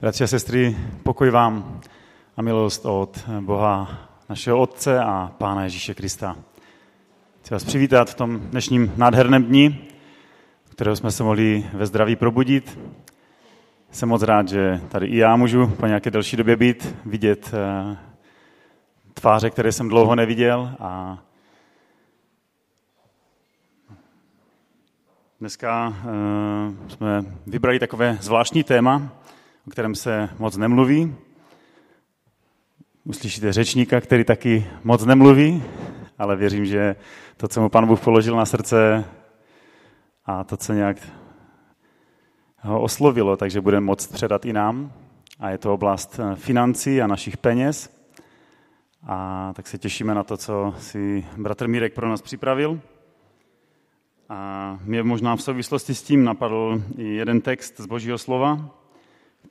Bratři a sestry, pokoj vám a milost od Boha našeho Otce a Pána Ježíše Krista. Chci vás přivítat v tom dnešním nádherném dni, kterého jsme se mohli ve zdraví probudit. Jsem moc rád, že tady i já můžu po nějaké delší době být, vidět eh, tváře, které jsem dlouho neviděl a Dneska uh, jsme vybrali takové zvláštní téma, o kterém se moc nemluví. Uslyšíte řečníka, který taky moc nemluví, ale věřím, že to, co mu pan Bůh položil na srdce a to, co nějak ho oslovilo, takže bude moct předat i nám. A je to oblast eh, financí a našich peněz. A tak se těšíme na to, co si bratr Mírek pro nás připravil. A mě možná v souvislosti s tím napadl i jeden text z Božího slova,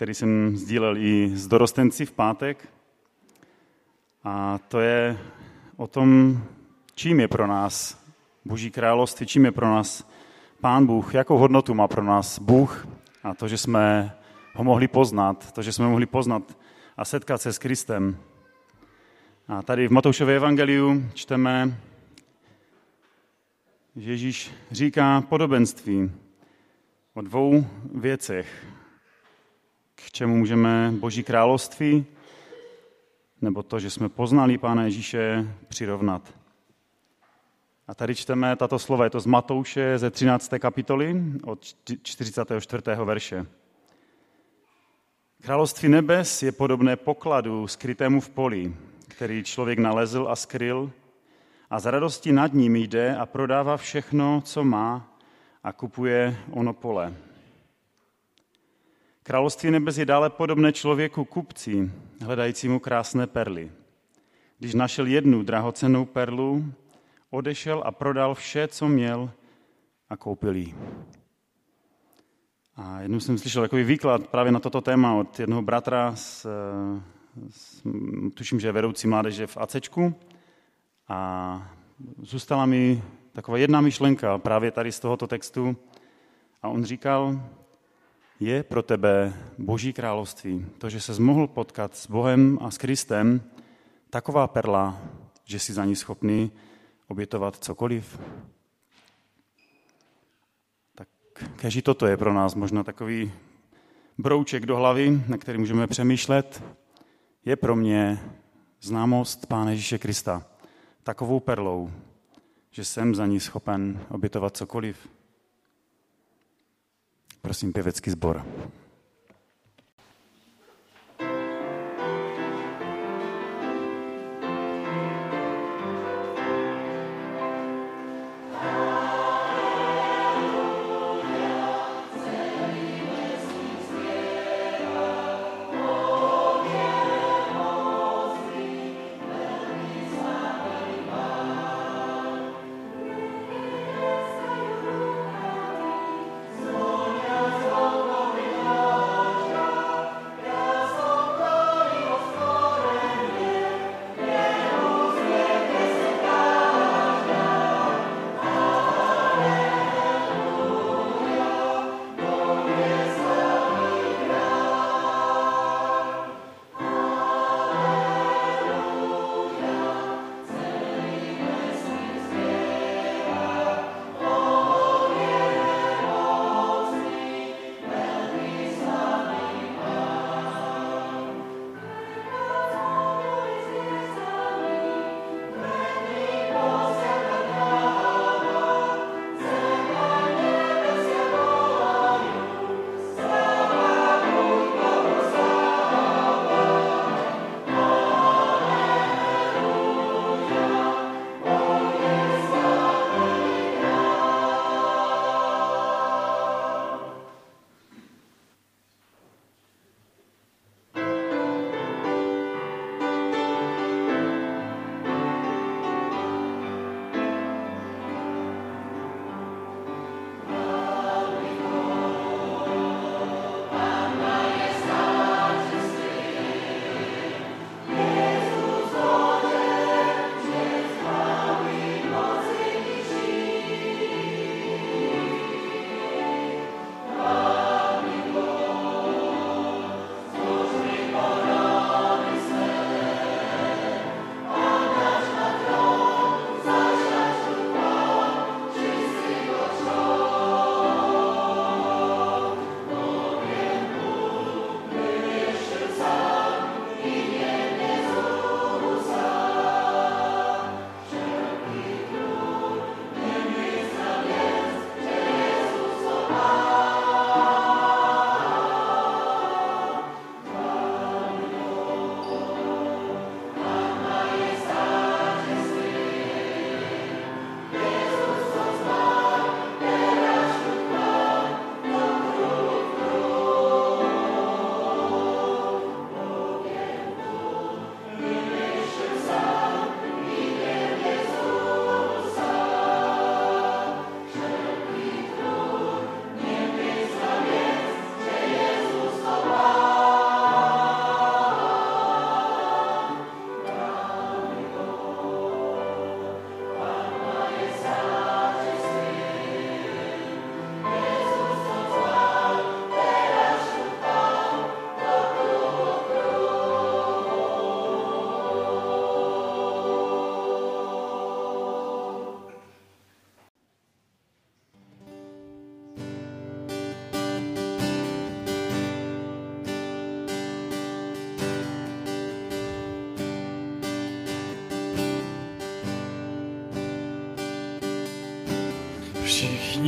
který jsem sdílel i s dorostenci v pátek. A to je o tom, čím je pro nás Boží království, čím je pro nás Pán Bůh, jakou hodnotu má pro nás Bůh a to, že jsme ho mohli poznat, to, že jsme mohli poznat a setkat se s Kristem. A tady v Matoušově evangeliu čteme Ježíš říká podobenství o dvou věcech. K čemu můžeme Boží království nebo to, že jsme poznali Pána Ježíše, přirovnat. A tady čteme tato slova, je to z Matouše ze 13. kapitoly od 44. verše. Království nebes je podobné pokladu skrytému v poli, který člověk nalezl a skryl a z radosti nad ním jde a prodává všechno, co má a kupuje ono pole. Království nebes je dále podobné člověku kupci, hledajícímu krásné perly. Když našel jednu drahocennou perlu, odešel a prodal vše, co měl a koupil ji. A jednou jsem slyšel takový výklad právě na toto téma od jednoho bratra, z, z, tuším, že je vedoucí mládeže v Acečku, a zůstala mi taková jedna myšlenka právě tady z tohoto textu. A on říkal, je pro tebe Boží království, to, že se mohl potkat s Bohem a s Kristem, taková perla, že jsi za ní schopný obětovat cokoliv? Tak keži toto je pro nás možná takový brouček do hlavy, na který můžeme přemýšlet, je pro mě známost Pána Ježíše Krista takovou perlou, že jsem za ní schopen obětovat cokoliv. Prosím, pěvecký sbor.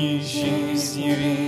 Všichni žízniví,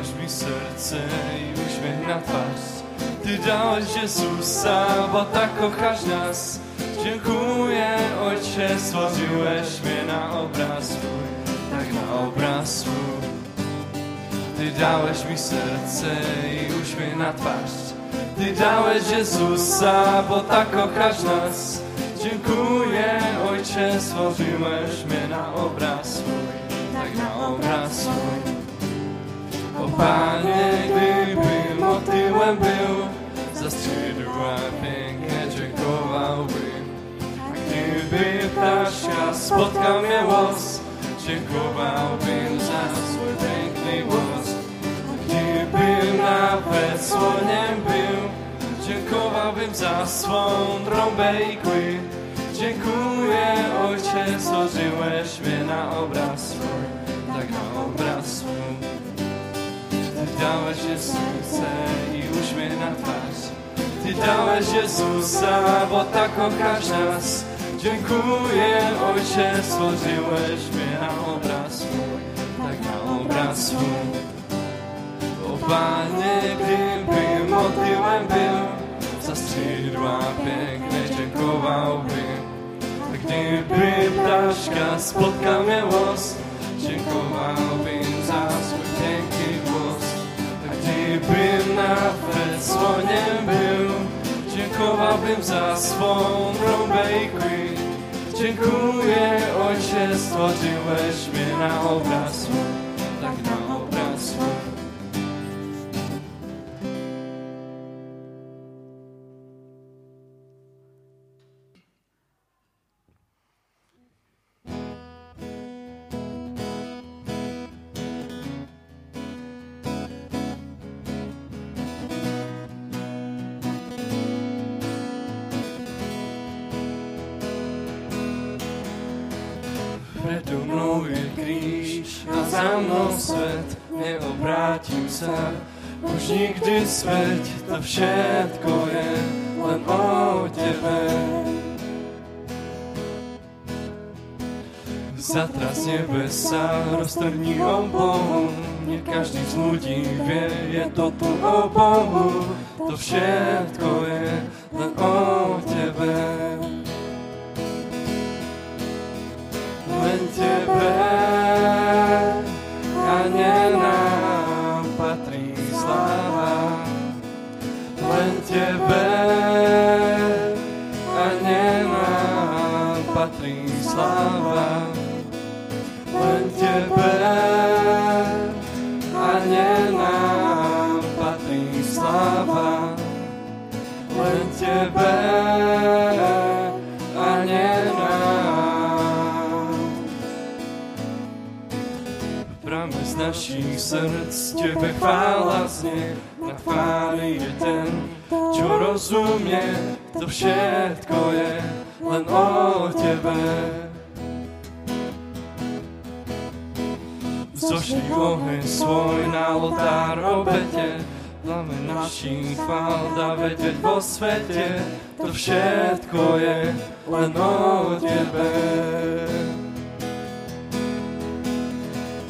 Dáváš mi srdce i uśmiech na twarz. Ty dałeś Jezusa, bo tak kochasz nas. Dziękuję Ojcze, stworzyłeś mnie na obraz swój. Tak na obraz swój. Ty dałeś mi serce i uśmiech na twarz. Ty dałeś Jezusa, bo tak kochasz nas. Dziękuję Ojcze, stworzyłeś mnie na obraz swój. Tak na obraz swój Panie, gdyby motylem był, za skrzydła pięknie dziękowałbym. A gdyby ptaszka spotkał mnie los, dziękowałbym za swój piękny głos. A gdybym nawet słoniem był, dziękowałbym za swą trąbę i kły. Dziękuję Ojcze, stworzyłeś mnie na obraz swój, tak na obraz swój. Dałeś je serce i uśmiech na twarz. Ty dałeś Jezusa, bo tak kochasz nas. Dziękuję Ojcze, stworzyłeś mnie na obraz tak na obraz swój. O Panie, gdybym motyłem był, za skrzydła piękne dziękowałbym. Gdyby ptaszka spotkał mnie los, dziękowałbym za swą trąbę i kły. Dziękuję, Ojcze, stworzyłeś mnie na obraz swój, sa. Už nikdy svet, to všetko je len o tebe. Zatras nebesa, roztrhni o Bohu, nie každý z ľudí vie, je to tu o Bohu. To všetko je len o tebe. len tebe našich srdc Tebe chvála znie Na chváli je ten, čo rozumie To všetko je len o Tebe. Zošli oheň svoj na oltár obete Plame našich chvál dá vedieť vo svete To všetko je len o Tebe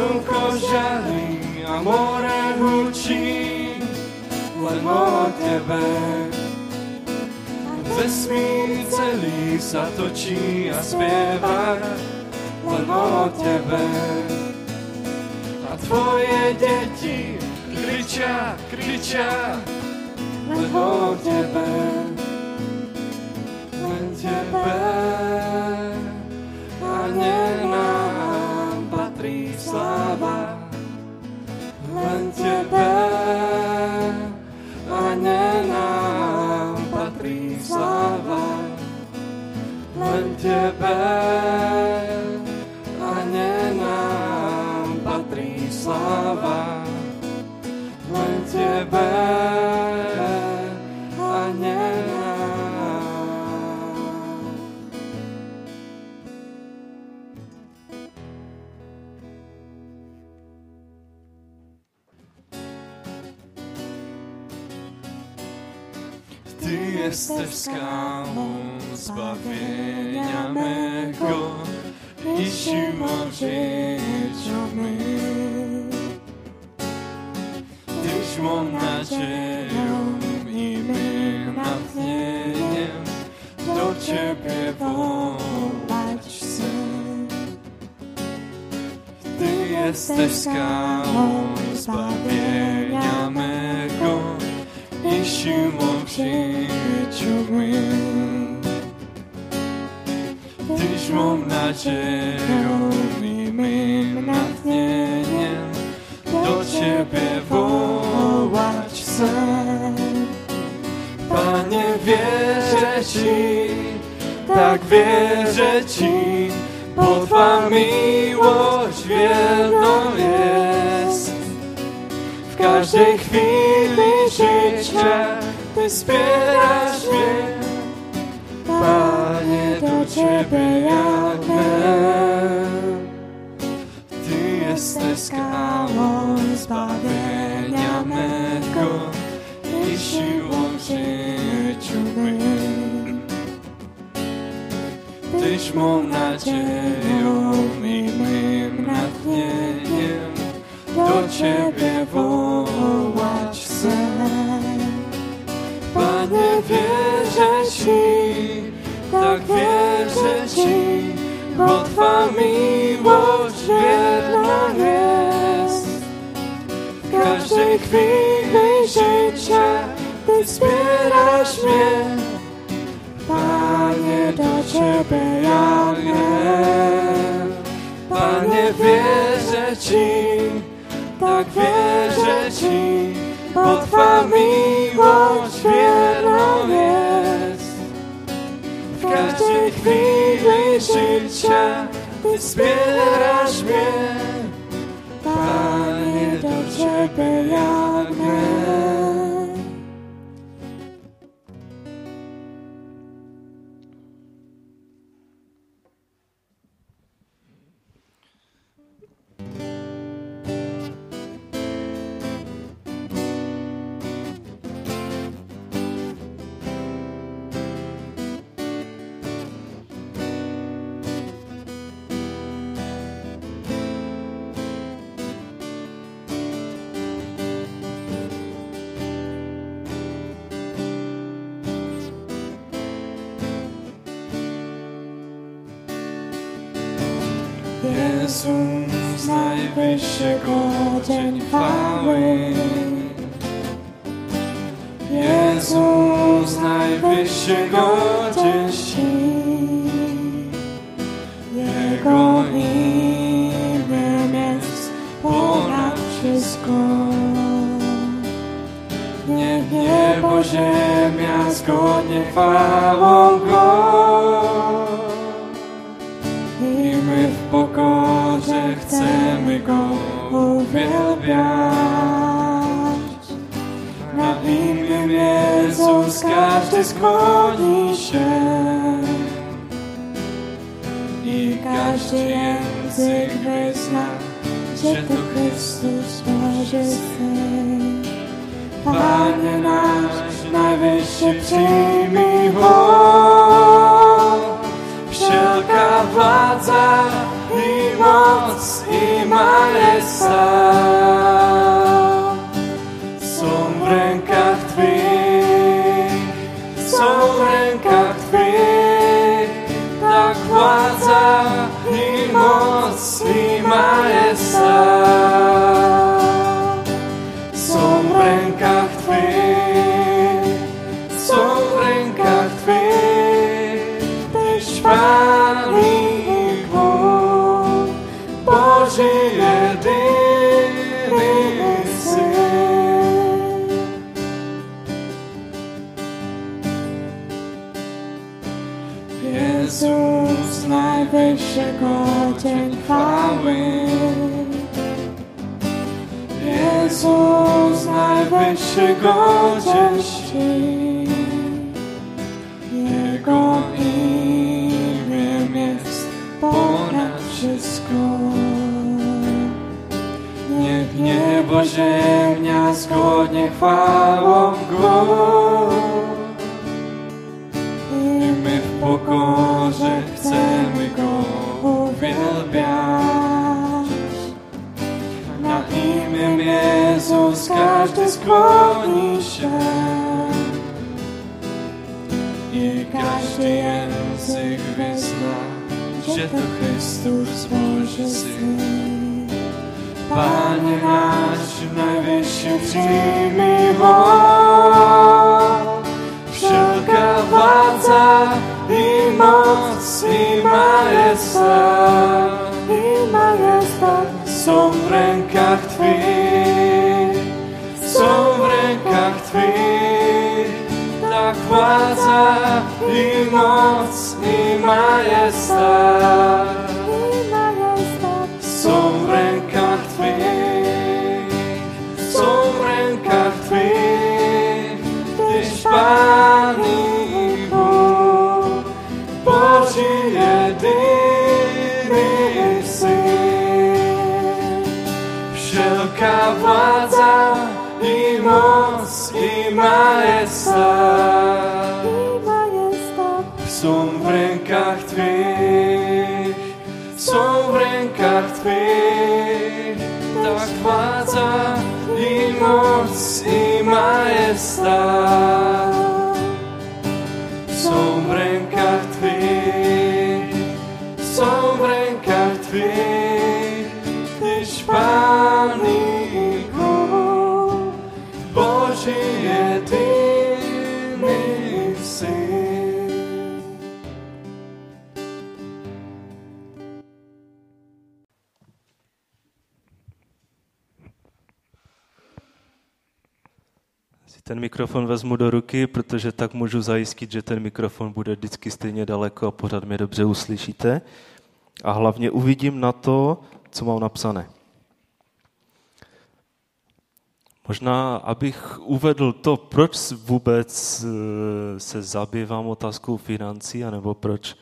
Slnko žarí a more hučí len tebe. Vesmír celý sa točí a spieva len tebe. A tvoje deti kričia, kričia len tebe, len tebe. A patrí sláva, len tebe. A nie nám patrí sláva, len tebe. A nie nám patrí sláva, len tebe jesteś skałą zbawienia mego i siłą w życiu mym. Tyś mą nadzieją i mym natchnieniem do Ciebie wołać chcę. Ty jesteś skałą zbawienia mego i siłą w mym. Tyś mą nadzieją i mym natchnieniem do Ciebie wołać chcę. Panie, wierzę Ci, tak wierzę Ci, bo Twa miłość wierną jest. W każdej chwili życia Ty wspierasz Panie, do Ciebie jadę. Ty steskalo zbavenia mego i siłą życiu mym. Tyś mą nadzieją i mym natchnieniem, do Ciebie wołać Panie, wierzę Ci, tak wierzę Ci, bo Twa miłość wierna jest. W każdej chwili życia Ty wspierasz mnie. Panie, do Ciebie ja wiem. Panie, wierzę Ci, tak wierzę Ci, bo Twa miłość wierna chwili życia Ty wspierasz mnie. Panie, do Ciebie ja język wyzna, że to Chrystus Boży Syn. Panie nasz, najwyższy przyjmij hołd. Wszelka władza i moc i majestat i dzień czci. Jego imię jest ponad wszystko. Niech niebo, ziemia zgodnie chwałą Go. I my w pokorze każdy skłoni się. I każdy język wyzna, że to Chrystus Boży Syn. Panie nasz, najwyższy przyjmij. Wszelka władza i moc i majestat, i majestat są w i moc, i majestat, i majestat są w rękach Twych, są w rękach Twych, Tyś Pan i Bóg, Boży jedyny Syn. Wszelka władza i moc, i majestat, Stop. Ten mikrofon vezmu do ruky, protože tak můžu zajistit, že ten mikrofon bude vždycky stejně daleko a pořád mě dobře uslyšíte. A hlavně uvidím na to, co mám napsané. Možná, abych uvedl to, proč vůbec eh, se zabývám otázkou financí, anebo proč,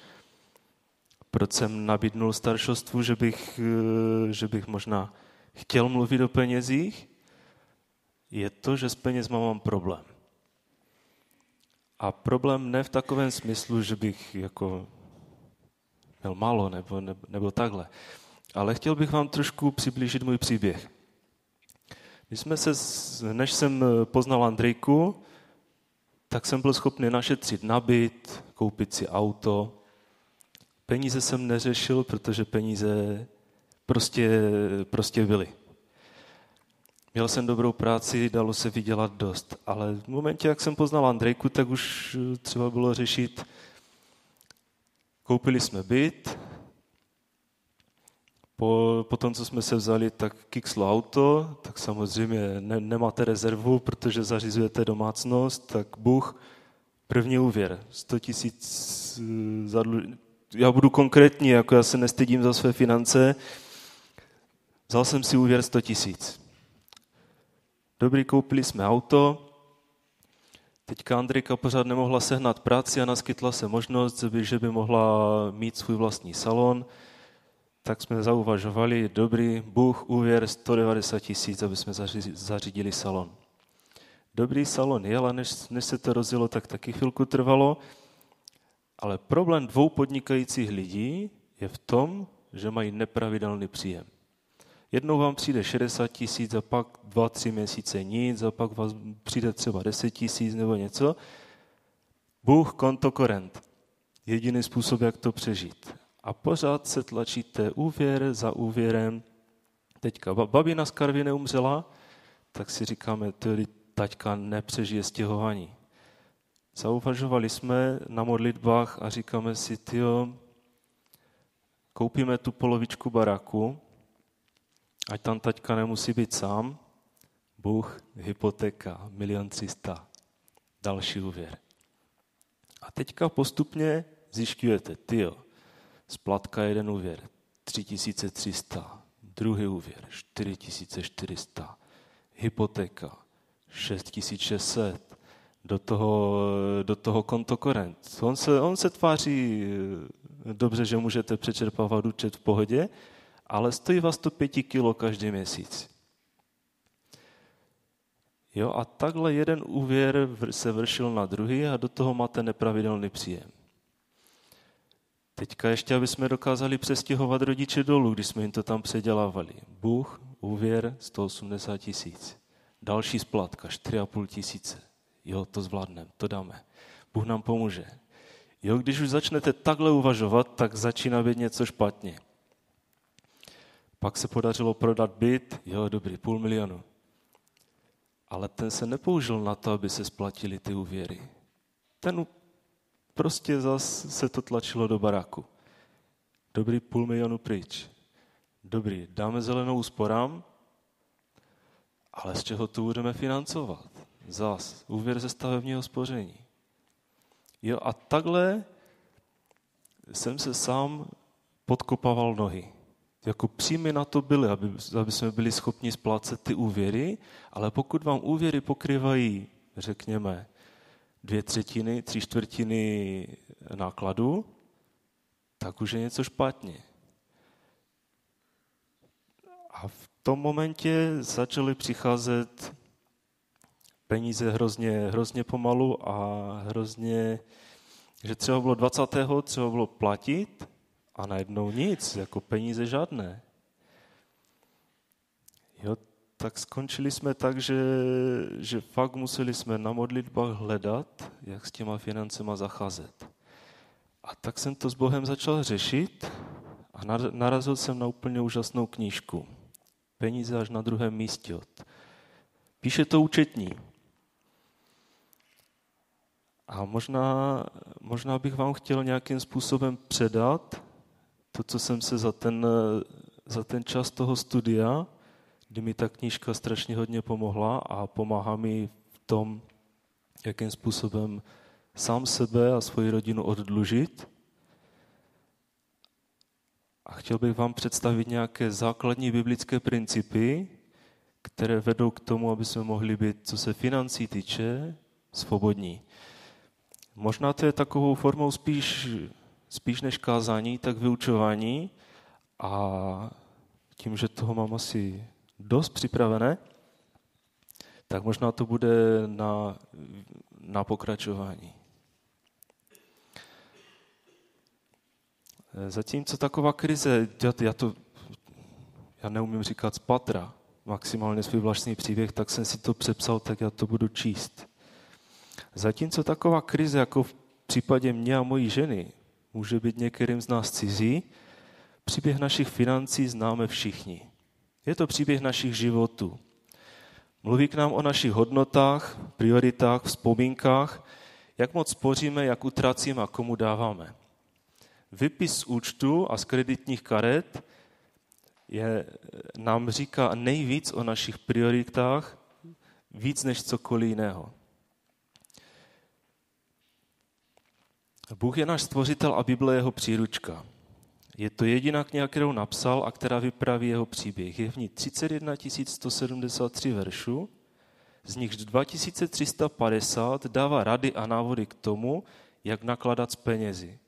proč jsem nabídnul staršostvu, že bych, eh, že bych možná chtěl mluvit o penězích, je to, že s penězma mám problém. A problém ne v takovém smyslu, že bych jako měl málo nebo, nebo, nebo takhle. Ale chtěl bych vám trošku přiblížit můj příběh. My jsme se, než jsem poznal Andrejku, tak jsem byl schopný našetřit na byt, koupit si auto. Peníze jsem neřešil, protože peníze prostě, prostě byly. Měl jsem dobrou práci, dalo se vydělat dost, ale v momentě, jak jsem poznal Andrejku, tak už třeba bylo řešit, koupili jsme byt, po, po tom, co jsme se vzali, tak kikslo auto, tak samozřejmě ne, nemáte rezervu, protože zařizujete domácnost, tak Bůh, první úvěr, 100 tisíc zadlu... Já budu konkrétní, jako já se nestydím za své finance, vzal jsem si úvěr 100 tisíc. Dobrý, koupili jsme auto, Teďka Andrika pořád nemohla sehnat práci a naskytla se možnost, že by mohla mít svůj vlastní salon, tak jsme zauvažovali, dobrý, Bůh, úvěr 190 tisíc, aby jsme zařídili salon. Dobrý salon je, ale než, než se to rozjelo, tak taky chvilku trvalo. Ale problém dvou podnikajících lidí je v tom, že mají nepravidelný příjem. Jednou vám přijde 60 tisíc a pak dva, tři měsíce nic a pak vás přijde třeba 10 tisíc nebo něco. Bůh konto korent. Jediný způsob, jak to přežít. A pořád se tlačíte úvěr za úvěrem. Teďka babina z Karvy neumřela, tak si říkáme, tedy taťka nepřežije stěhování. Zauvažovali jsme na modlitbách a říkáme si, tyjo, koupíme tu polovičku baráku, ať tam taťka nemusí být sám, Bůh, hypotéka, milion třista, další úvěr. A teďka postupně zjišťujete, tyjo, splatka jeden úvěr, 3300, druhý úvěr, 4400, hypotéka, 6600, do toho, do toho kontokorent. On se, on se tváří eh, dobře, že můžete přečerpávat účet v pohodě, ale stojí vás to pěti kilo každý měsíc. Jo, a takhle jeden úvěr se vršil na druhý a do toho máte nepravidelný příjem. Teďka ještě, aby jsme dokázali přestěhovat rodiče dolů, když jsme jim to tam předělávali. Bůh, úvěr 180 tisíc. Další splátka 4,5 tisíce. Jo, to zvládneme, to dáme. Bůh nám pomůže. Jo, když už začnete takhle uvažovat, tak začíná být něco špatně. Pak se podařilo prodat byt, jo, dobrý, půl milionu. Ale ten se nepoužil na to, aby se splatili ty úvěry. Ten prostě zas se to tlačilo do baráku. Dobrý půl milionu pryč. Dobrý, dáme zelenou úsporám, ale z čeho to budeme financovat? Zas, úvěr ze stavebního spoření. Jo, a takhle jsem se sám podkopával nohy jako příjmy na to byly, aby, aby jsme byli schopni splácet ty úvěry, ale pokud vám úvěry pokrývají, řekněme, dvě třetiny, tři čtvrtiny nákladu, tak už je něco špatně. A v tom momentě začaly přicházet peníze hrozně, hrozně pomalu a hrozně, že třeba bylo 20. třeba bylo platit a najednou nic, jako peníze žádné. Jo, tak skončili jsme tak, že, že fakt museli jsme na modlitbách hledat, jak s těma financema zacházet. A tak jsem to s Bohem začal řešit a narazil jsem na úplně úžasnou knížku. Peníze až na druhém místě. Píše to účetní. A možná, možná bych vám chtěl nějakým způsobem předat to, co jsem se za ten, za ten čas toho studia, kdy mi ta knížka strašně hodně pomohla a pomáhá mi v tom, jakým způsobem sám sebe a svoji rodinu oddlužit. A chtěl bych vám představit nějaké základní biblické principy, které vedou k tomu, aby jsme mohli být, co se financí týče, svobodní. Možná to je takovou formou spíš, spíš než kázání, tak vyučování a tím, že toho mám asi dost připravené, tak možná to bude na, na pokračování. Zatímco taková krize, já, já to já neumím říkat z patra, maximálně svůj vlastní příběh, tak jsem si to přepsal, tak já to budu číst. Zatímco taková krize, jako v případě mě a mojí ženy, může být některým z nás cizí, příběh našich financí známe všichni. Je to příběh našich životů. Mluví k nám o našich hodnotách, prioritách, vzpomínkách, jak moc spoříme, jak utracíme a komu dáváme. Vypis z účtu a z kreditních karet je, nám říká nejvíc o našich prioritách, víc než cokoliv jiného. Bůh je náš stvořitel a Bible je jeho příručka. Je to jediná kniha, kterou napsal a která vypraví jeho příběh. Je v ní 31 173 veršů, z nichž 2350 dává rady a návody k tomu, jak nakladat s penězi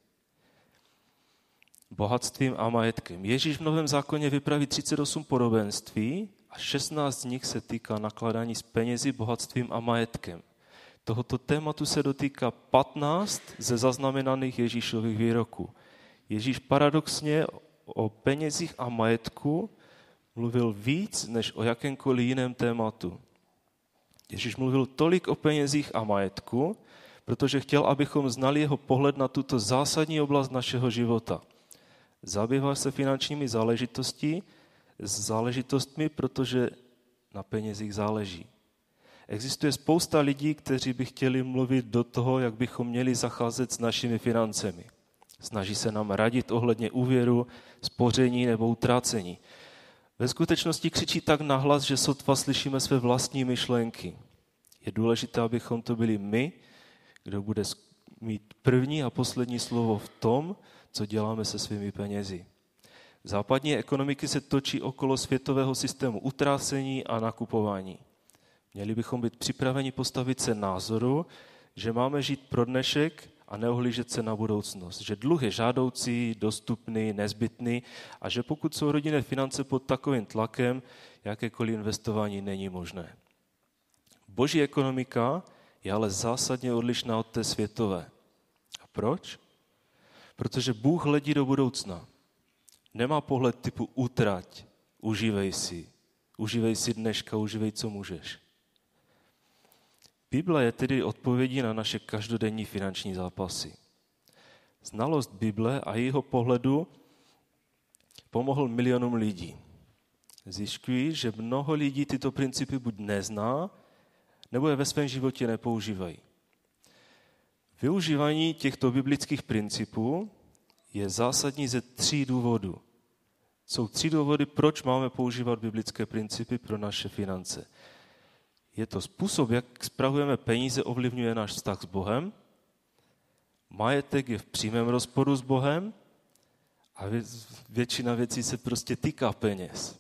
bohatstvím a majetkem. Ježíš v Novém zákoně vypraví 38 podobenství a 16 z nich se týká nakladání s penězi, bohatstvím a majetkem. Tohoto tématu se dotýká 15 ze zaznamenaných Ježíšových výroků. Ježíš paradoxně o penězích a majetku mluvil víc než o jakémkoliv jiném tématu. Ježíš mluvil tolik o penězích a majetku, protože chtěl, abychom znali jeho pohled na tuto zásadní oblast našeho života. Zabývá se finančními záležitosti, záležitostmi, protože na penězích záleží. Existuje spousta lidí, kteří by chtěli mluvit do toho, jak bychom měli zacházet s našimi financemi. Snaží se nám radit ohledně úvěru, spoření nebo utrácení. Ve skutečnosti křičí tak nahlas, že sotva slyšíme své vlastní myšlenky. Je důležité, abychom to byli my, kdo bude mít první a poslední slovo v tom, co děláme se svými penězi. Západní ekonomiky se točí okolo světového systému utrácení a nakupování. Měli bychom být připraveni postavit se názoru, že máme žít pro dnešek a neohlížet se na budoucnost. Že dluh je žádoucí, dostupný, nezbytný a že pokud jsou rodinné finance pod takovým tlakem, jakékoliv investování není možné. Boží ekonomika je ale zásadně odlišná od té světové. A proč? Protože Bůh hledí do budoucna. Nemá pohled typu utrať, užívej si, užívej si dneška, užívej, co můžeš. Bible je tedy odpovědí na naše každodenní finanční zápasy. Znalost Bible a jeho pohledu pomohl milionům lidí. Zjišťují, že mnoho lidí tyto principy buď nezná, nebo je ve svém životě nepoužívají. Využívání těchto biblických principů je zásadní ze tří důvodů. Jsou tři důvody, proč máme používat biblické principy pro naše finance. Je to způsob, jak spravujeme peníze, ovlivňuje náš vztah s Bohem. Majetek je v přímém rozporu s Bohem a většina věcí se prostě týká peněz.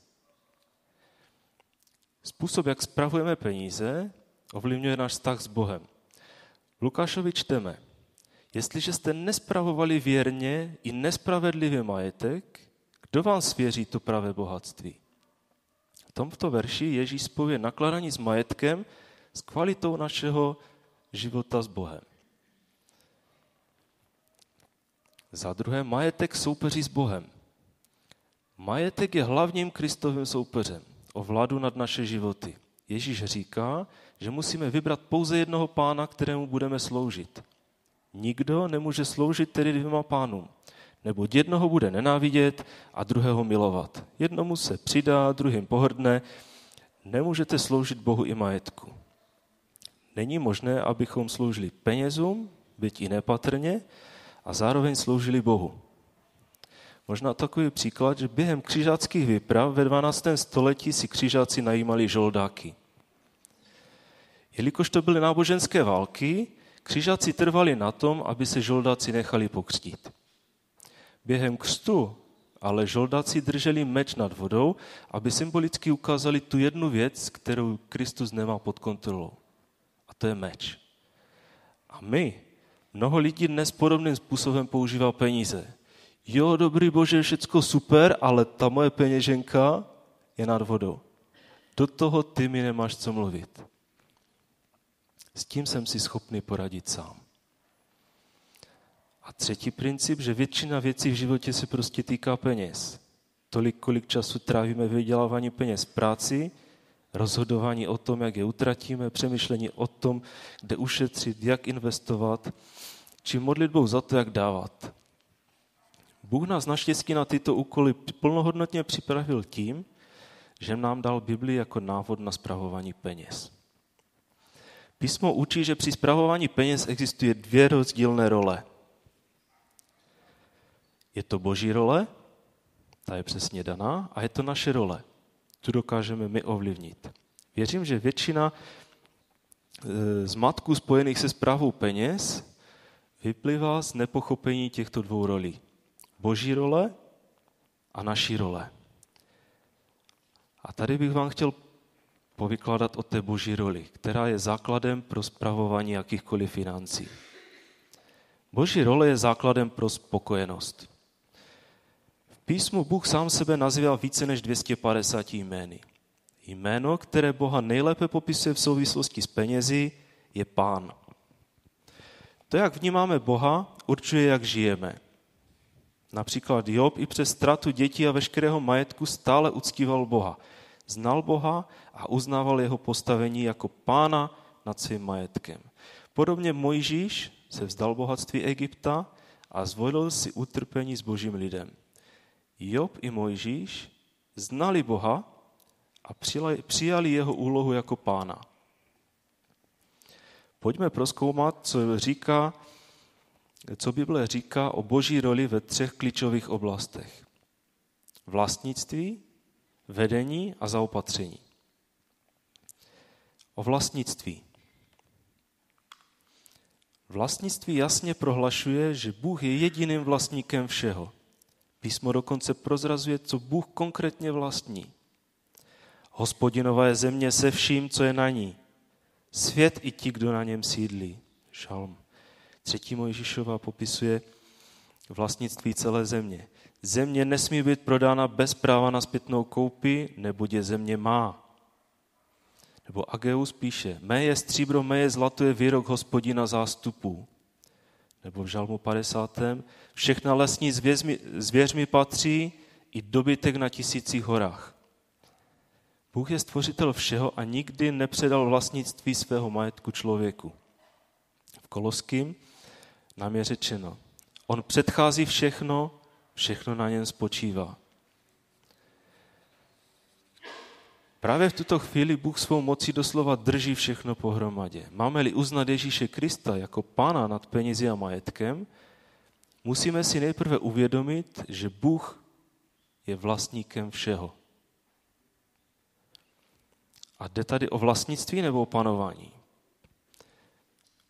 Způsob, jak spravujeme peníze, ovlivňuje náš vztah s Bohem. Lukášovi čteme, jestliže jste nespravovali věrně i nespravedlivě majetek, kdo vám svěří to pravé bohatství? V tomto verši Ježíš spojuje nakladání s majetkem s kvalitou našeho života s Bohem. Za druhé, majetek soupeří s Bohem. Majetek je hlavním Kristovým soupeřem. o vládu nad naše životy. Ježíš říká, že musíme vybrat pouze jednoho pána, kterému budeme sloužit. Nikdo nemůže sloužit tedy dvěma pánům, nebo jednoho bude nenávidět a druhého milovat. Jednomu se přidá, druhým pohrdne. Nemůžete sloužit Bohu i majetku. Není možné, abychom sloužili penězům, byť i nepatrně, a zároveň sloužili Bohu. Možná takový příklad, že během křižáckých výprav ve 12. století si křižáci najímali žoldáky. Jelikož to byly náboženské války, křižáci trvali na tom, aby se žoldáci nechali pokřtít. Během křtu ale žoldáci drželi meč nad vodou, aby symbolicky ukázali tu jednu věc, kterou Kristus nemá pod kontrolou. A to je meč. A my, mnoho lidí dnes podobným způsobem používá peníze. Jo, dobrý bože, všecko super, ale ta moje peněženka je nad vodou. Do toho ty mi nemáš co mluvit. S tím jsem si schopný poradit sám. A třetí princip, že většina věcí v životě se prostě týká peněz. Tolik, kolik času trávíme vydělávání peněz práci, rozhodování o tom, jak je utratíme, přemýšlení o tom, kde ušetřit, jak investovat, či modlitbou za to, jak dávat. Bůh nás naštěstí na tyto úkoly plnohodnotně připravil tím, že nám dal Bibli jako návod na zpravování peněz. Písmo učí, že při zpravování peněz existuje dvě rozdílné role. Je to boží role, ta je přesně daná, a je to naše role. Tu dokážeme my ovlivnit. Věřím, že většina e, z matků spojených se zprávou peněz vyplývá z nepochopení těchto dvou rolí. Boží role a naší role. A tady bych vám chtěl povykládat o té boží roli, která je základem pro spravování jakýchkoliv financí. Boží role je základem pro spokojenost. Písmu Bůh sám sebe nazýval více než 250 jmény. Jméno, které Boha nejlépe popisuje v souvislosti s penězi, je Pán. To, jak vnímáme Boha, určuje, jak žijeme. Například Job i přes ztratu dětí a veškerého majetku stále uctíval Boha. Znal Boha a uznával jeho postavení jako pána nad svým majetkem. Podobně Mojžíš se vzdal bohatství Egypta a zvolil si utrpení s božím lidem. Job i Mojžíš znali Boha a přijali jeho úlohu jako pána. Pojďme proskoumat, co říká co Bible říká o boží roli ve třech klíčových oblastech. Vlastnictví, vedení a zaopatření. O vlastnictví. Vlastnictví jasně prohlašuje, že Bůh je jediným vlastníkem všeho. Písmo dokonce prozrazuje, co Bůh konkrétně vlastní. Hospodinova je země se vším, co je na ní. Svět i ti, kdo na něm sídlí. Šalm. Třetí Mojžišova popisuje vlastnictví celé země. Země nesmí být prodána bez práva na zpětnou koupi, neboť je země má. Nebo Ageus píše, mé je stříbro, mé je zlato je výrok hospodina zástupů. Nebo v žalmu 50. Všechna lesní zvěř mi patří i dobytek na tisících horách. Bůh je stvořitel všeho a nikdy nepředal vlastnictví svého majetku člověku. V Koloským nám je řečeno, on předchází všechno, všechno na něm spočívá. Právě v tuto chvíli Bůh svou mocí doslova drží všechno pohromadě. Máme-li uznat Ježíše Krista jako pána nad penězi a majetkem, musíme si nejprve uvědomit, že Bůh je vlastníkem všeho. A jde tady o vlastnictví nebo o panování?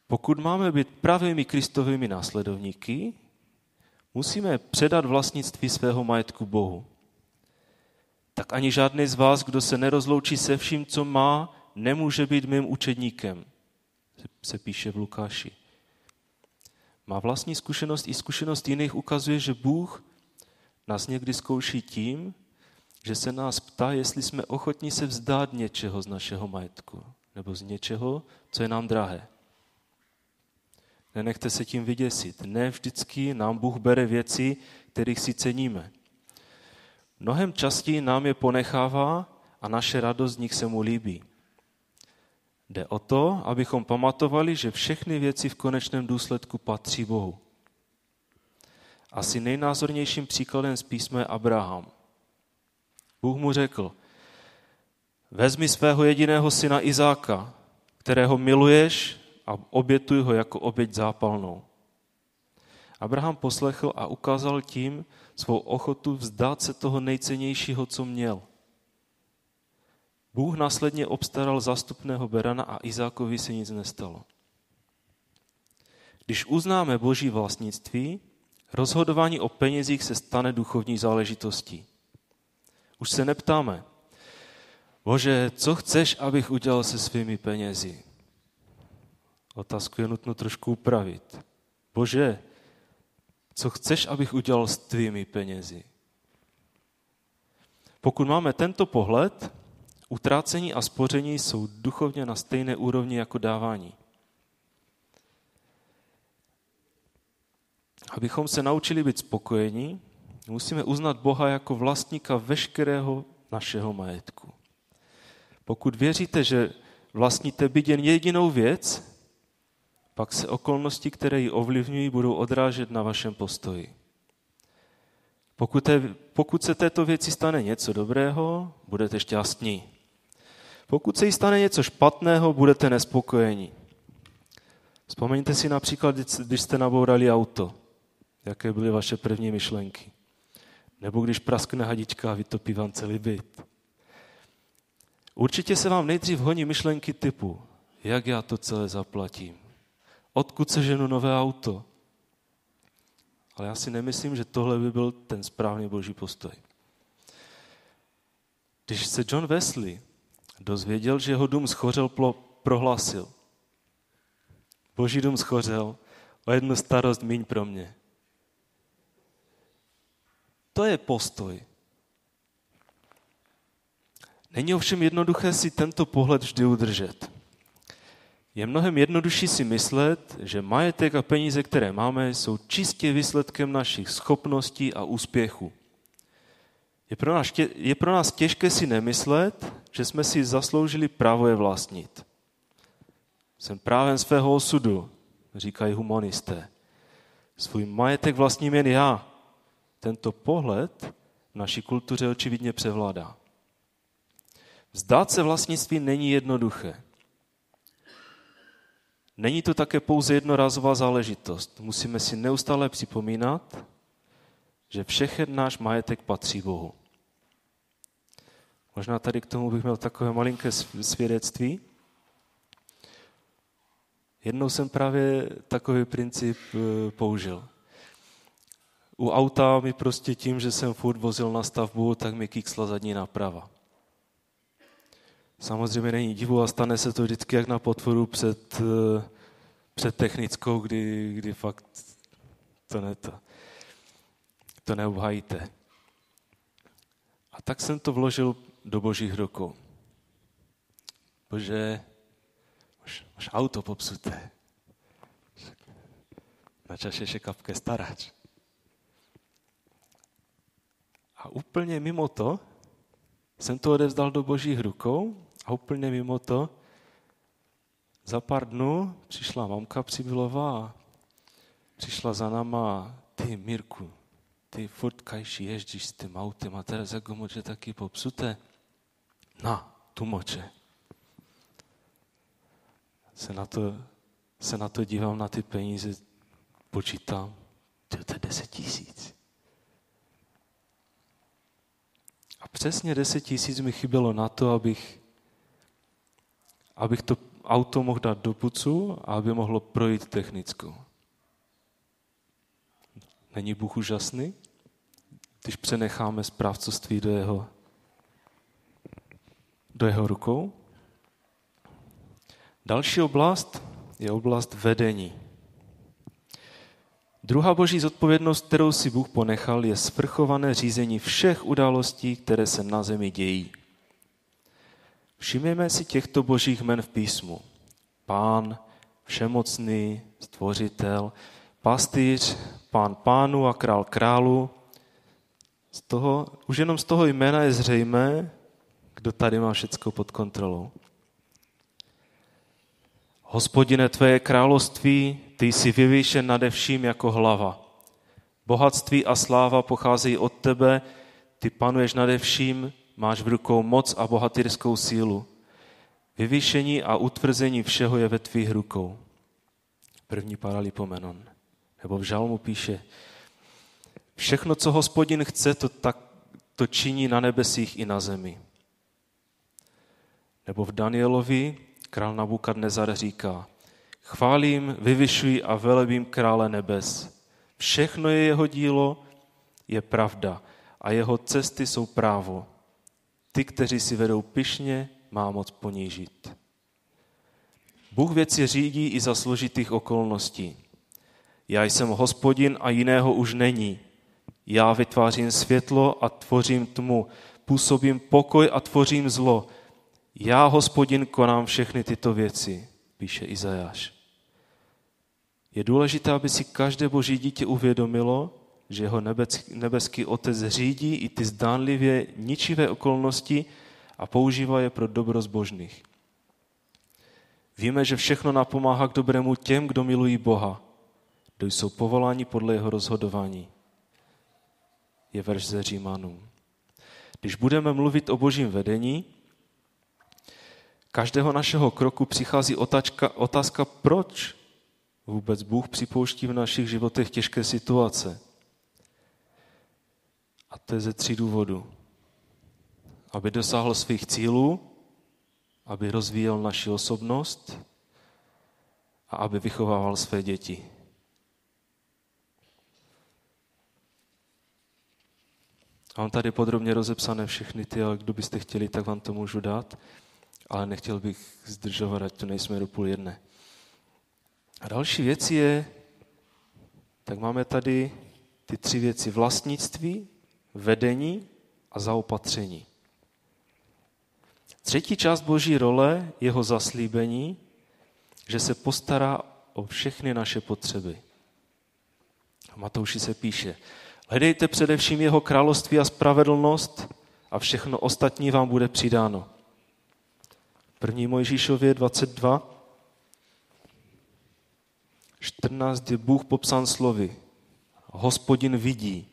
Pokud máme být pravými Kristovými následovníky, musíme předat vlastnictví svého majetku Bohu. Tak ani žádný z vás, kdo se nerozloučí se vším, co má, nemůže být mým učedníkem, se píše v Lukáši. Má vlastní zkušenost i zkušenost jiných ukazuje, že Bůh nás někdy zkouší tím, že se nás ptá, jestli jsme ochotní se vzdát něčeho z našeho majetku, nebo z něčeho, co je nám drahé. Nenechte se tím vyděsit. Ne vždycky nám Bůh bere věci, kterých si ceníme. Mnohem častěji nám je ponechává a naše radost z nich se mu líbí. Jde o to, abychom pamatovali, že všechny věci v konečném důsledku patří Bohu. Asi nejnázornějším příkladem z písma je Abraham. Bůh mu řekl, vezmi svého jediného syna Izáka, kterého miluješ a obětuj ho jako oběť zápalnou. Abraham poslechl a ukázal tím svou ochotu vzdát se toho nejcennějšího, co měl. Bůh následně obstaral zastupného berana a Izákovi se nic nestalo. Když uznáme boží vlastnictví, rozhodování o penězích se stane duchovní záležitostí. Už se neptáme, Bože, co chceš, abych udělal se svými penězi? Otázku je nutno trošku upravit. Bože, co chceš, abych udělal s tvými penězi? Pokud máme tento pohled, utrácení a spoření jsou duchovně na stejné úrovni jako dávání. Abychom se naučili být spokojení, musíme uznat Boha jako vlastníka veškerého našeho majetku. Pokud věříte, že vlastníte byt jen jedinou věc, pak se okolnosti, které ji ovlivňují, budou odrážet na vašem postoji. Pokud, te, pokud se této věci stane něco dobrého, budete šťastní. Pokud se jí stane něco špatného, budete nespokojení. Vzpomeňte si například, když jste nabourali auto. Jaké byly vaše první myšlenky? Nebo když praskne hadička a vytopí vám celý byt. Určitě se vám nejdřív honí myšlenky typu, jak já to celé zaplatím, odkud se ženu nové auto. Ale já si nemyslím, že tohle by byl ten správný boží postoj. Když se John Wesley dozvěděl, že jeho dům schořel, prohlásil. Boží dům schořel, o jednu starost míň pro mě. To je postoj. Není ovšem jednoduché si tento pohled vždy udržet. Je mnohem jednodušší si myslet, že majetek a peníze, které máme, jsou čistě výsledkem našich schopností a úspěchů. Je pro, nás, je pro nás těžké si nemyslet, že jsme si zasloužili právo je vlastnit. Jsem právem svého osudu, říkají humanisté. Svůj majetek vlastním jen já. Tento pohled v naší kultuře očividně převládá. Vzdát se vlastnictví není jednoduché. Není to také pouze jednorázová záležitost. Musíme si neustále připomínat, že všechen náš majetek patří Bohu. Možná tady k tomu bych měl takové malinké svědectví. Jednou jsem právě takový princip e, použil. U auta mi prostě tím, že jsem furt vozil na stavbu, tak mi kiksla zadní náprava. Samozřejmě není divu a stane se to vždycky jak na potvoru před, e, před technickou, kdy, kdy fakt to, ne, to, to neobhajíte. A tak jsem to vložil do božích rukou. Bože, máš, máš auto popsuté. Na čaše še kapke starač. A úplně mimo to jsem to odevzdal do božích rukou a úplně mimo to za pár dnů přišla mamka Přibylová přišla za náma, ty Mirku, ty furt kajši ježdíš s tím autem a teraz jako moče taky popsuté. Na, tu moče. Se na to, se na to dívám na ty peníze, počítám, to je 10 tisíc. A přesně 10 tisíc mi chybělo na to, abych, abych to auto mohl dát do pucu a aby mohlo projít technickou. Není Bůh úžasný, když přenecháme správcovství do jeho do jeho rukou. Další oblast je oblast vedení. Druhá boží zodpovědnost, kterou si Bůh ponechal, je svrchované řízení všech událostí, které se na zemi dějí. Všimněme si těchto božích men v písmu. Pán, všemocný, stvořitel, pastýř, pán pánu a král králu. Z toho, už jenom z toho jména je zřejmé, kdo tady má všecko pod kontrolou. Hospodine, tvé království, ty jsi vyvýšen nade vším jako hlava. Bohatství a sláva pocházejí od tebe, ty panuješ nade vším, máš v rukou moc a bohatýrskou sílu. Vyvýšení a utvrzení všeho je ve tvých rukou. První paralipomenon. Nebo v žalmu píše, všechno, co hospodin chce, to, tak, to činí na nebesích i na zemi. Nebo v Danielovi král Nabukadnezar říká, chválím, vyvyšuji a velebím krále nebes. Všechno je jeho dílo, je pravda a jeho cesty jsou právo. Ty, kteří si vedou pyšně, má moc ponížit. Bůh věci řídí i za složitých okolností. Já jsem hospodin a jiného už není. Já vytvářím světlo a tvořím tmu, působím pokoj a tvořím zlo. Já, hospodin, konám všechny tyto věci, píše Izajáš. Je důležité, aby si každé boží dítě uvědomilo, že jeho nebeský otec řídí i ty zdánlivě ničivé okolnosti a používá je pro dobro zbožných. Víme, že všechno napomáhá k dobrému těm, kdo milují Boha, kdo jsou povoláni podle jeho rozhodování. Je verš ze Římanům. Když budeme mluvit o božím vedení, každého našeho kroku přichází otázka, otázka proč vůbec Bůh připouští v našich životech těžké situace. A to je ze tří důvodů. Aby dosáhl svých cílů, aby rozvíjel naši osobnost a aby vychovával své děti. A mám tady podrobně rozepsané všechny ty, ale kdo byste chtěli, tak vám to můžu dát. Ale nechtěl bych zdržovat, ať to nejsme do půl jedné. A další věc je, tak máme tady ty tři věci. Vlastnictví, vedení a zaopatření. Třetí část boží role, jeho zaslíbení, že se postará o všechny naše potřeby. A Matouši se píše, hledejte především jeho království a spravedlnost a všechno ostatní vám bude přidáno. První Mojžíšově 22, 14 je Bůh popsán slovy. Hospodin vidí.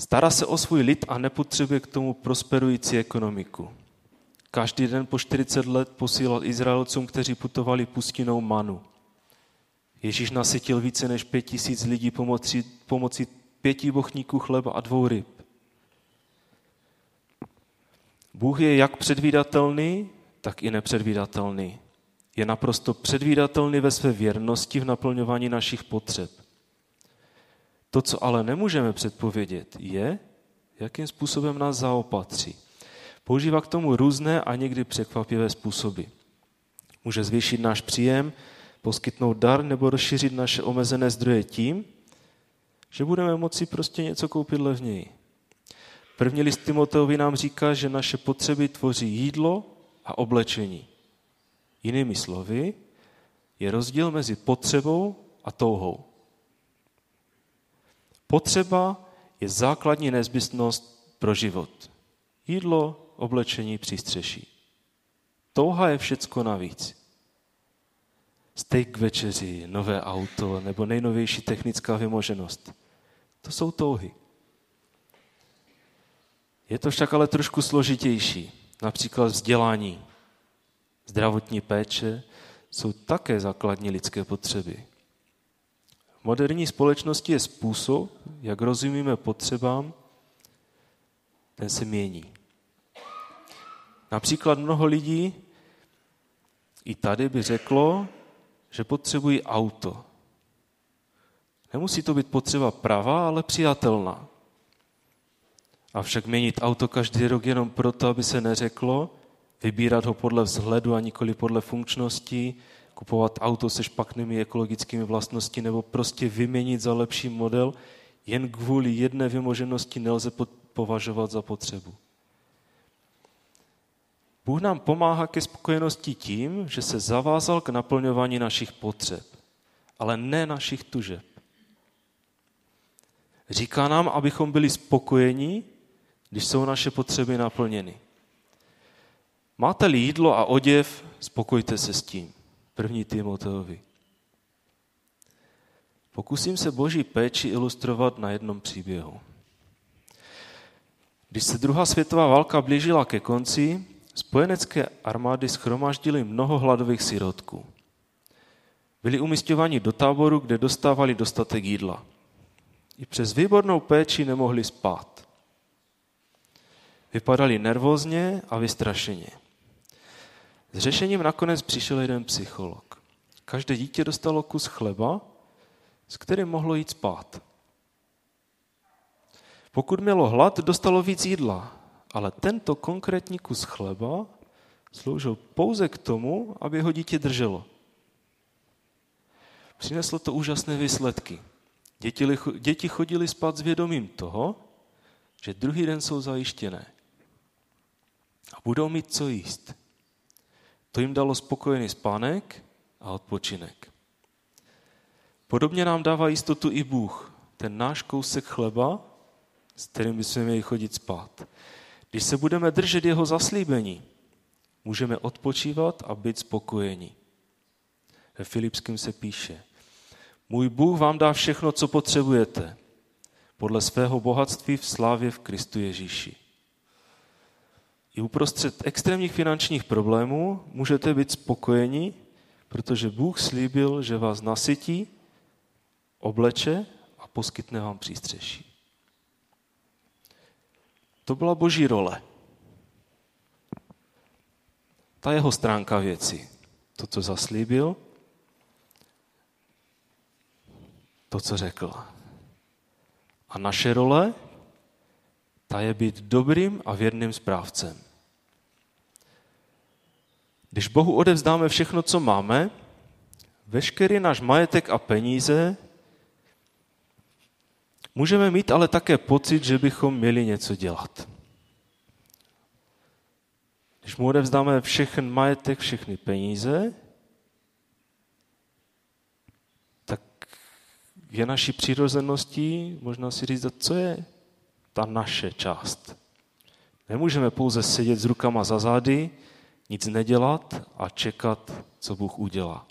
Stará se o svůj lid a nepotřebuje k tomu prosperující ekonomiku. Každý den po 40 let posílal Izraelcům, kteří putovali pustinou manu. Ježíš nasytil více než pět tisíc lidí pomocí, pomocí pěti bochníků chleba a dvou ryb. Bůh je jak předvídatelný, tak i nepředvídatelný. Je naprosto předvídatelný ve své věrnosti v naplňování našich potřeb. To, co ale nemůžeme předpovědět, je, jakým způsobem nás zaopatří. Používá k tomu různé a někdy překvapivé způsoby. Může zvýšit náš příjem, poskytnout dar nebo rozšířit naše omezené zdroje tím, že budeme moci prostě něco koupit levněji. První list Timoteovi nám říká, že naše potřeby tvoří jídlo a oblečení. Jinými slovy, je rozdíl mezi potřebou a touhou. Potřeba je základní nezbytnost pro život. Jídlo, oblečení, přístřeší. Touha je všecko navíc. Steak večeři, nové auto nebo nejnovější technická vymoženost. To jsou touhy. Je to však ale trošku složitější. Například vzdělání, zdravotní péče jsou také základní lidské potřeby. Moderní společnosti je způsob, jak rozumíme potřebám, ten se mění. Například mnoho lidí i tady by řeklo, že potřebují auto. Nemusí to být potřeba pravá, ale přijatelná. Avšak měnit auto každý rok jenom proto, aby se neřeklo, vybírat ho podle vzhledu a nikoli podle funkčnosti, kupovat auto se špatnými ekologickými vlastnosti nebo prostě vyměnit za lepší model, jen kvůli jedné vymoženosti nelze považovat za potřebu. Bůh nám pomáhá ke spokojenosti tím, že se zavázal k naplňování našich potřeb, ale ne našich tužeb. Říká nám, abychom byli spokojeni když jsou naše potřeby naplněny. Máte-li jídlo a oděv, spokojte se s tím. První Timoteovi. Pokusím se boží péči ilustrovat na jednom příběhu. Když se druhá světová válka blížila ke konci, spojenecké armády schromaždily mnoho hladových sirotků. Byli umistováni do táboru, kde dostávali dostatek jídla. I přes výbornou péči nemohli spát. Vypadali nervózně a vystrašeně. S řešením nakonec přišel jeden psycholog. Každé dítě dostalo kus chleba, s kterým mohlo jít spát. Pokud mělo hlad, dostalo víc jídla, ale tento konkrétní kus chleba sloužil pouze k tomu, aby ho dítě drželo. Přineslo to úžasné výsledky. Děti, chodili spát s vědomím toho, že druhý den jsou zajištěné a budou mít co jíst. To jim dalo spokojený spánek a odpočinek. Podobně nám dává jistotu i Bůh, ten náš kousek chleba, s kterým bychom měli chodit spát. Když se budeme držet jeho zaslíbení, můžeme odpočívat a být spokojeni. Ve Filipském se píše, můj Bůh vám dá všechno, co potřebujete, podle svého bohatství v slávě v Kristu Ježíši. I uprostřed extrémních finančních problémů můžete být spokojeni, protože Bůh slíbil, že vás nasytí, obleče a poskytne vám přístřeší. To byla boží role. Ta jeho stránka věci. To, co zaslíbil, to, co řekl. A naše role, ta je být dobrým a věrným správcem. Když Bohu odevzdáme všechno, co máme, veškerý náš majetek a peníze, můžeme mít ale také pocit, že bychom měli něco dělat. Když mu odevzdáme všechny majetek, všechny peníze, tak je naší přirozeností možná si říct, co je ta naše část. Nemůžeme pouze sedět s rukama za zády, nic nedělat a čekat, co Bůh udělá.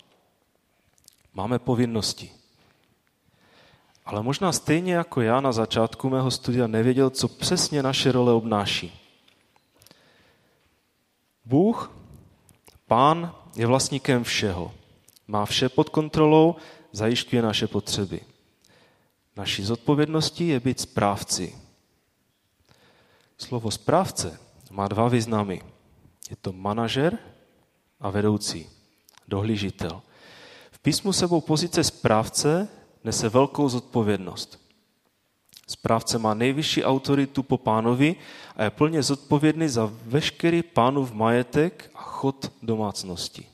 Máme povinnosti. Ale možná stejně jako já na začátku mého studia nevěděl, co přesně naše role obnáší. Bůh, Pán, je vlastníkem všeho. Má vše pod kontrolou, zajišťuje naše potřeby. Naší zodpovědností je být správci. Slovo správce má dva významy. Je to manažer a vedoucí, dohlížitel. V písmu sebou pozice správce nese velkou zodpovědnost. Správce má nejvyšší autoritu po pánovi a je plně zodpovědný za veškerý pánův majetek a chod domácnosti.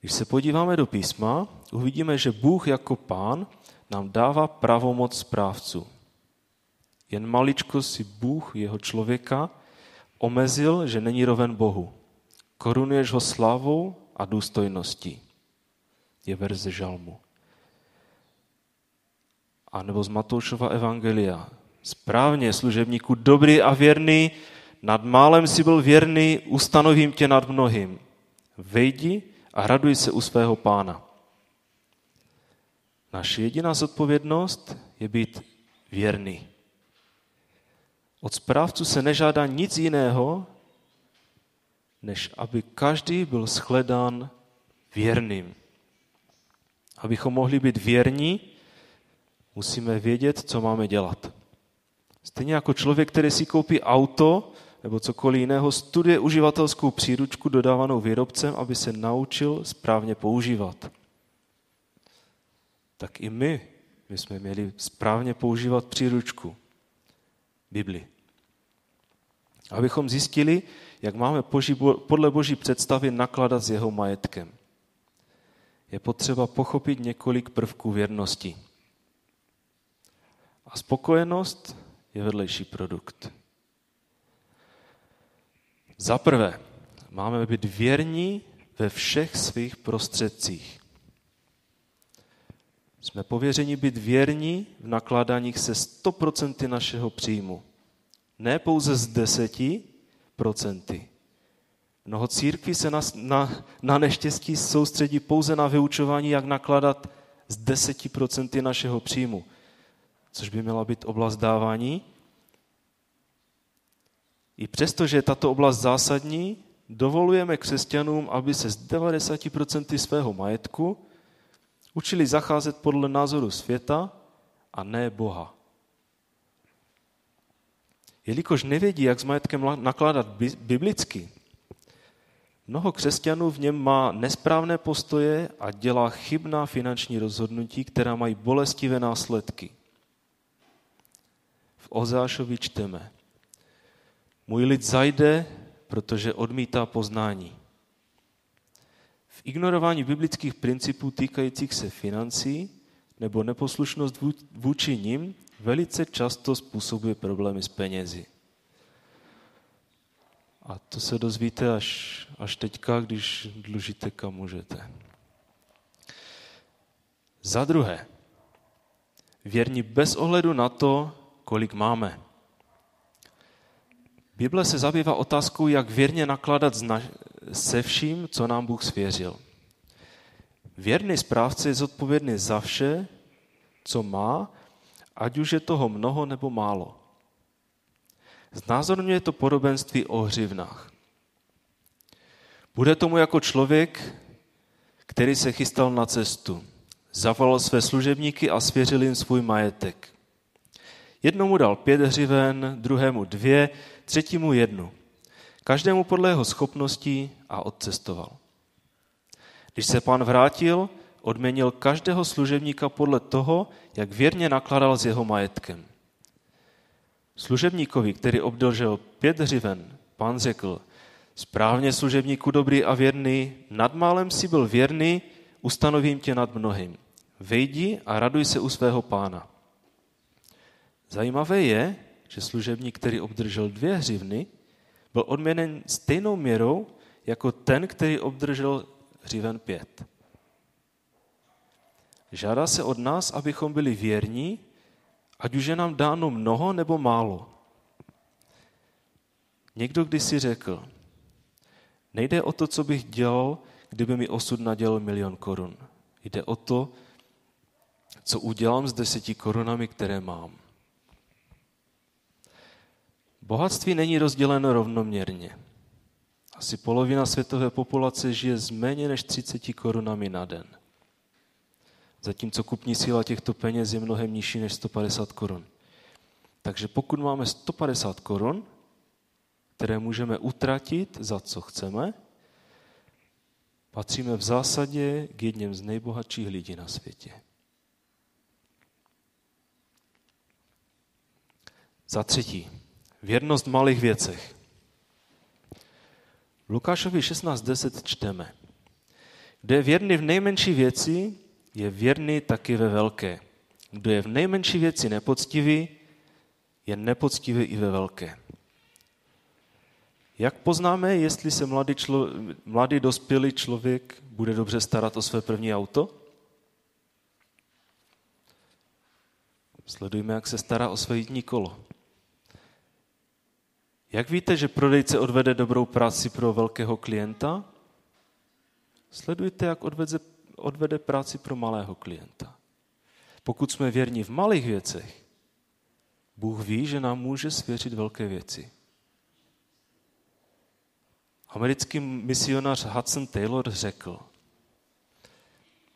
Když se podíváme do písma, uvidíme, že Bůh jako pán nám dává pravomoc správců. Jen maličko si Bůh, jeho člověka, omezil, že není roven Bohu. Korunuješ ho slávou a důstojností. Je verze žalmu. A nebo z Matoušova evangelia. Správně, služebníku, dobrý a věrný, nad málem si byl věrný, ustanovím tě nad mnohým. Vejdi a raduj se u svého pána. Naše jediná zodpovědnost je být věrný. Od správců se nežádá nic jiného, než aby každý byl shledán věrným. Abychom mohli být věrní, musíme vědět, co máme dělat. Stejně jako člověk, který si koupí auto nebo cokoliv jiného, studuje uživatelskou příručku dodávanou výrobcem, aby se naučil správně používat. Tak i my my jsme měli správně používat příručku. Bibli. Abychom zjistili, jak máme podle boží představy nakladat s jeho majetkem. Je potřeba pochopit několik prvků věrnosti. A spokojenost je vedlejší produkt. Za prvé, máme být věrní ve všech svých prostředcích. Jsme pověřeni být věrní v nakládáních se 100% našeho příjmu. Ne pouze z 10%. Mnoho církví se na, na, na neštěstí soustředí pouze na vyučování, jak nakládat z 10% našeho příjmu, což by měla být oblast dávání. I přesto, že je tato oblast zásadní, dovolujeme křesťanům, aby se z 90% svého majetku učili zacházet podle názoru světa a ne Boha. Jelikož nevědí, jak s majetkem nakládat biblicky, mnoho křesťanů v něm má nesprávné postoje a dělá chybná finanční rozhodnutí, která mají bolestivé následky. V Ozášovi čteme. Můj lid zajde, protože odmítá poznání. Ignorování biblických principů týkajících se financí nebo neposlušnost vůči nim velice často způsobuje problémy s penězi. A to se dozvíte až, až teďka, když dlužíte kam můžete. Za druhé, věrní bez ohledu na to, kolik máme. Bible se zabývá otázkou, jak věrně nakládat se vším, co nám Bůh svěřil. Věrný správce je zodpovědný za vše, co má, ať už je toho mnoho nebo málo. Znázorňuje to podobenství o hřivnách. Bude tomu jako člověk, který se chystal na cestu. Zavolal své služebníky a svěřil jim svůj majetek. Jednomu dal pět hřiven, druhému dvě, třetímu jednu. Každému podle jeho schopností a odcestoval. Když se pán vrátil, odměnil každého služebníka podle toho, jak věrně nakladal s jeho majetkem. Služebníkovi, který obdržel pět hřiven, pán řekl, správně služebníku dobrý a věrný, nad málem si byl věrný, ustanovím tě nad mnohým. Vejdi a raduj se u svého pána. Zajímavé je, že služebník, který obdržel dvě hřivny, byl odměněn stejnou měrou jako ten, který obdržel hřiven pět. Žádá se od nás, abychom byli věrní, ať už je nám dáno mnoho nebo málo. Někdo kdysi řekl, nejde o to, co bych dělal, kdyby mi osud nadělal milion korun. Jde o to, co udělám s deseti korunami, které mám. Bohatství není rozděleno rovnoměrně. Asi polovina světové populace žije z méně než 30 korunami na den. Zatímco kupní síla těchto peněz je mnohem nižší než 150 korun. Takže pokud máme 150 korun, které můžeme utratit za co chceme, patříme v zásadě k jedním z nejbohatších lidí na světě. Za třetí, Věrnost v malých věcech. V Lukášovi 16.10 čteme. Kdo je věrný v nejmenší věci, je věrný taky ve velké. Kdo je v nejmenší věci nepoctivý, je nepoctivý i ve velké. Jak poznáme, jestli se mladý, člo, mladý dospělý člověk bude dobře starat o své první auto? Sledujme, jak se stará o své jízdní kolo. Jak víte, že prodejce odvede dobrou práci pro velkého klienta? Sledujte, jak odvede, odvede práci pro malého klienta. Pokud jsme věrní v malých věcech, Bůh ví, že nám může svěřit velké věci. Americký misionář Hudson Taylor řekl,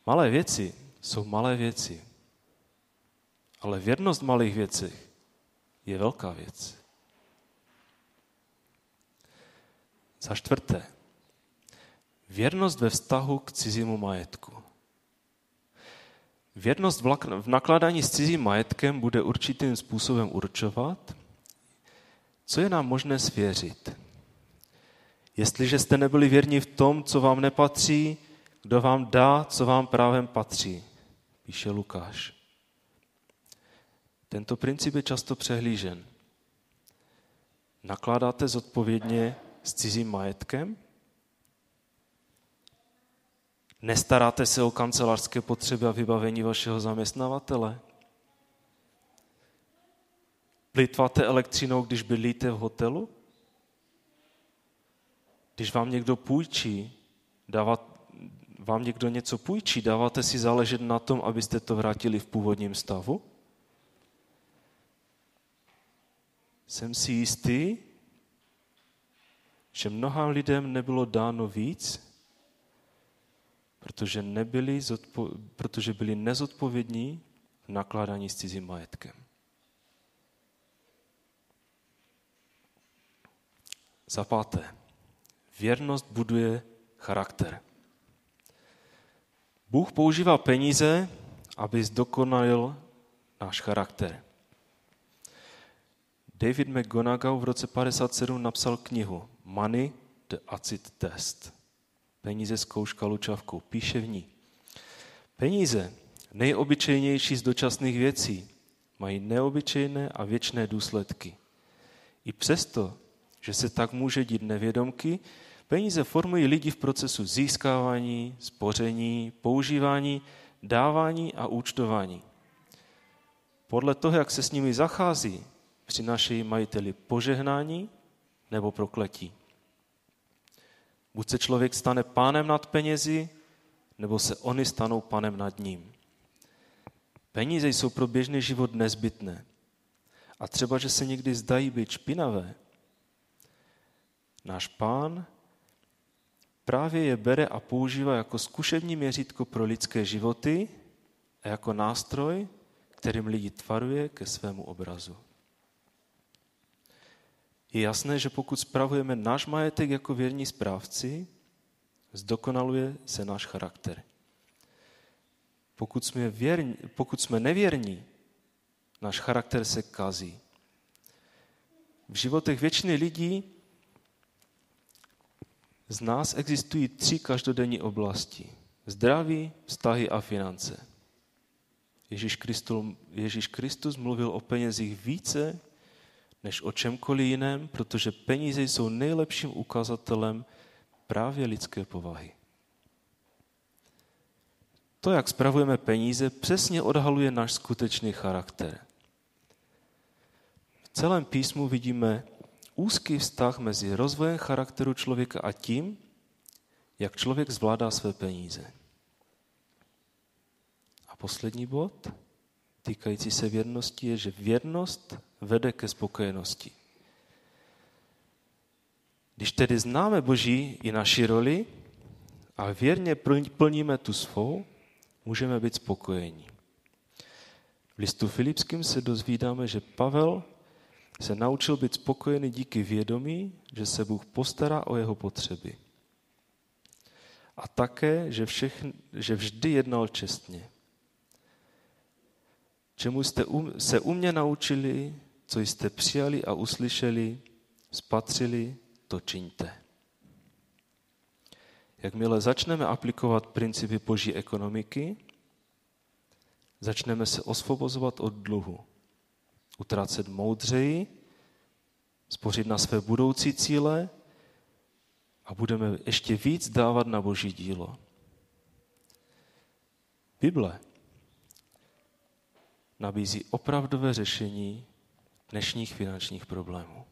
malé věci jsou malé věci, ale věrnost v malých věcech je velká věc. Za čtvrté, věrnost ve vztahu k cizímu majetku. Věrnost v nakládání s cizím majetkem bude určitým způsobem určovat, co je nám možné svěřit. Jestliže jste nebyli věrní v tom, co vám nepatří, kdo vám dá, co vám právem patří, píše Lukáš. Tento princip je často přehlížen. Nakládáte zodpovědně s cizím majetkem? Nestaráte se o kancelářské potřeby a vybavení vašeho zaměstnavatele? Plitváte elektřinou, když bydlíte v hotelu? Když vám někdo půjčí, dává, vám někdo něco půjčí, dáváte si záležet na tom, abyste to vrátili v původním stavu? Jsem si jistý, že mnoha lidem nebylo dáno víc, protože, nebyli zodpo- protože byli nezodpovědní v nakládání s cizím majetkem. Za páté, věrnost buduje charakter. Bůh používá peníze, aby zdokonalil náš charakter. David McGonagall v roce 57 napsal knihu Money the Acid Test. Peníze zkouška lučavkou. Píše v ní. Peníze, nejobyčejnější z dočasných věcí, mají neobyčejné a věčné důsledky. I přesto, že se tak může dít nevědomky, peníze formují lidi v procesu získávání, spoření, používání, dávání a účtování. Podle toho, jak se s nimi zachází, přinášejí majiteli požehnání nebo prokletí. Buď se člověk stane pánem nad penězi, nebo se oni stanou panem nad ním. Peníze jsou pro běžný život nezbytné. A třeba, že se někdy zdají být špinavé, náš pán právě je bere a používá jako zkušební měřítko pro lidské životy a jako nástroj, kterým lidi tvaruje ke svému obrazu. Je jasné, že pokud spravujeme náš majetek jako věrní správci, zdokonaluje se náš charakter. Pokud jsme, věrní, pokud jsme nevěrní, náš charakter se kazí. V životech většiny lidí z nás existují tři každodenní oblasti. Zdraví, vztahy a finance. Ježíš Kristus, Ježíš Kristus mluvil o penězích více než o čemkoliv jiném, protože peníze jsou nejlepším ukazatelem právě lidské povahy. To, jak spravujeme peníze, přesně odhaluje náš skutečný charakter. V celém písmu vidíme úzký vztah mezi rozvojem charakteru člověka a tím, jak člověk zvládá své peníze. A poslední bod, týkající se věrnosti, je, že věrnost vede ke spokojenosti. Když tedy známe Boží i naši roli a věrně plníme tu svou, můžeme být spokojení. V listu Filipským se dozvídáme, že Pavel se naučil být spokojený díky vědomí, že se Bůh postará o jeho potřeby. A také, že, všechn, že vždy jednal čestně. Čemu jste se u mě naučili, co jste přijali a uslyšeli, spatřili, to čiňte. Jakmile začneme aplikovat principy boží ekonomiky, začneme se osvobozovat od dluhu utrácet moudřeji, spořit na své budoucí cíle a budeme ještě víc dávat na boží dílo. Bible nabízí opravdové řešení dnešních finančních problémů.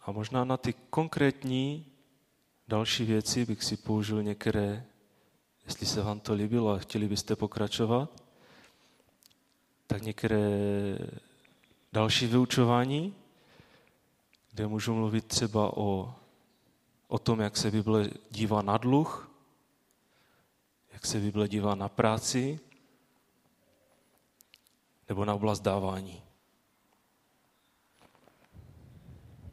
A možná na ty konkrétní další věci bych si použil některé Jestli se vám to líbilo a chtěli byste pokračovat, tak některé další vyučování, kde můžu mluvit třeba o, o tom, jak se Bible dívá na dluh, jak se Bible dívá na práci, nebo na oblast dávání.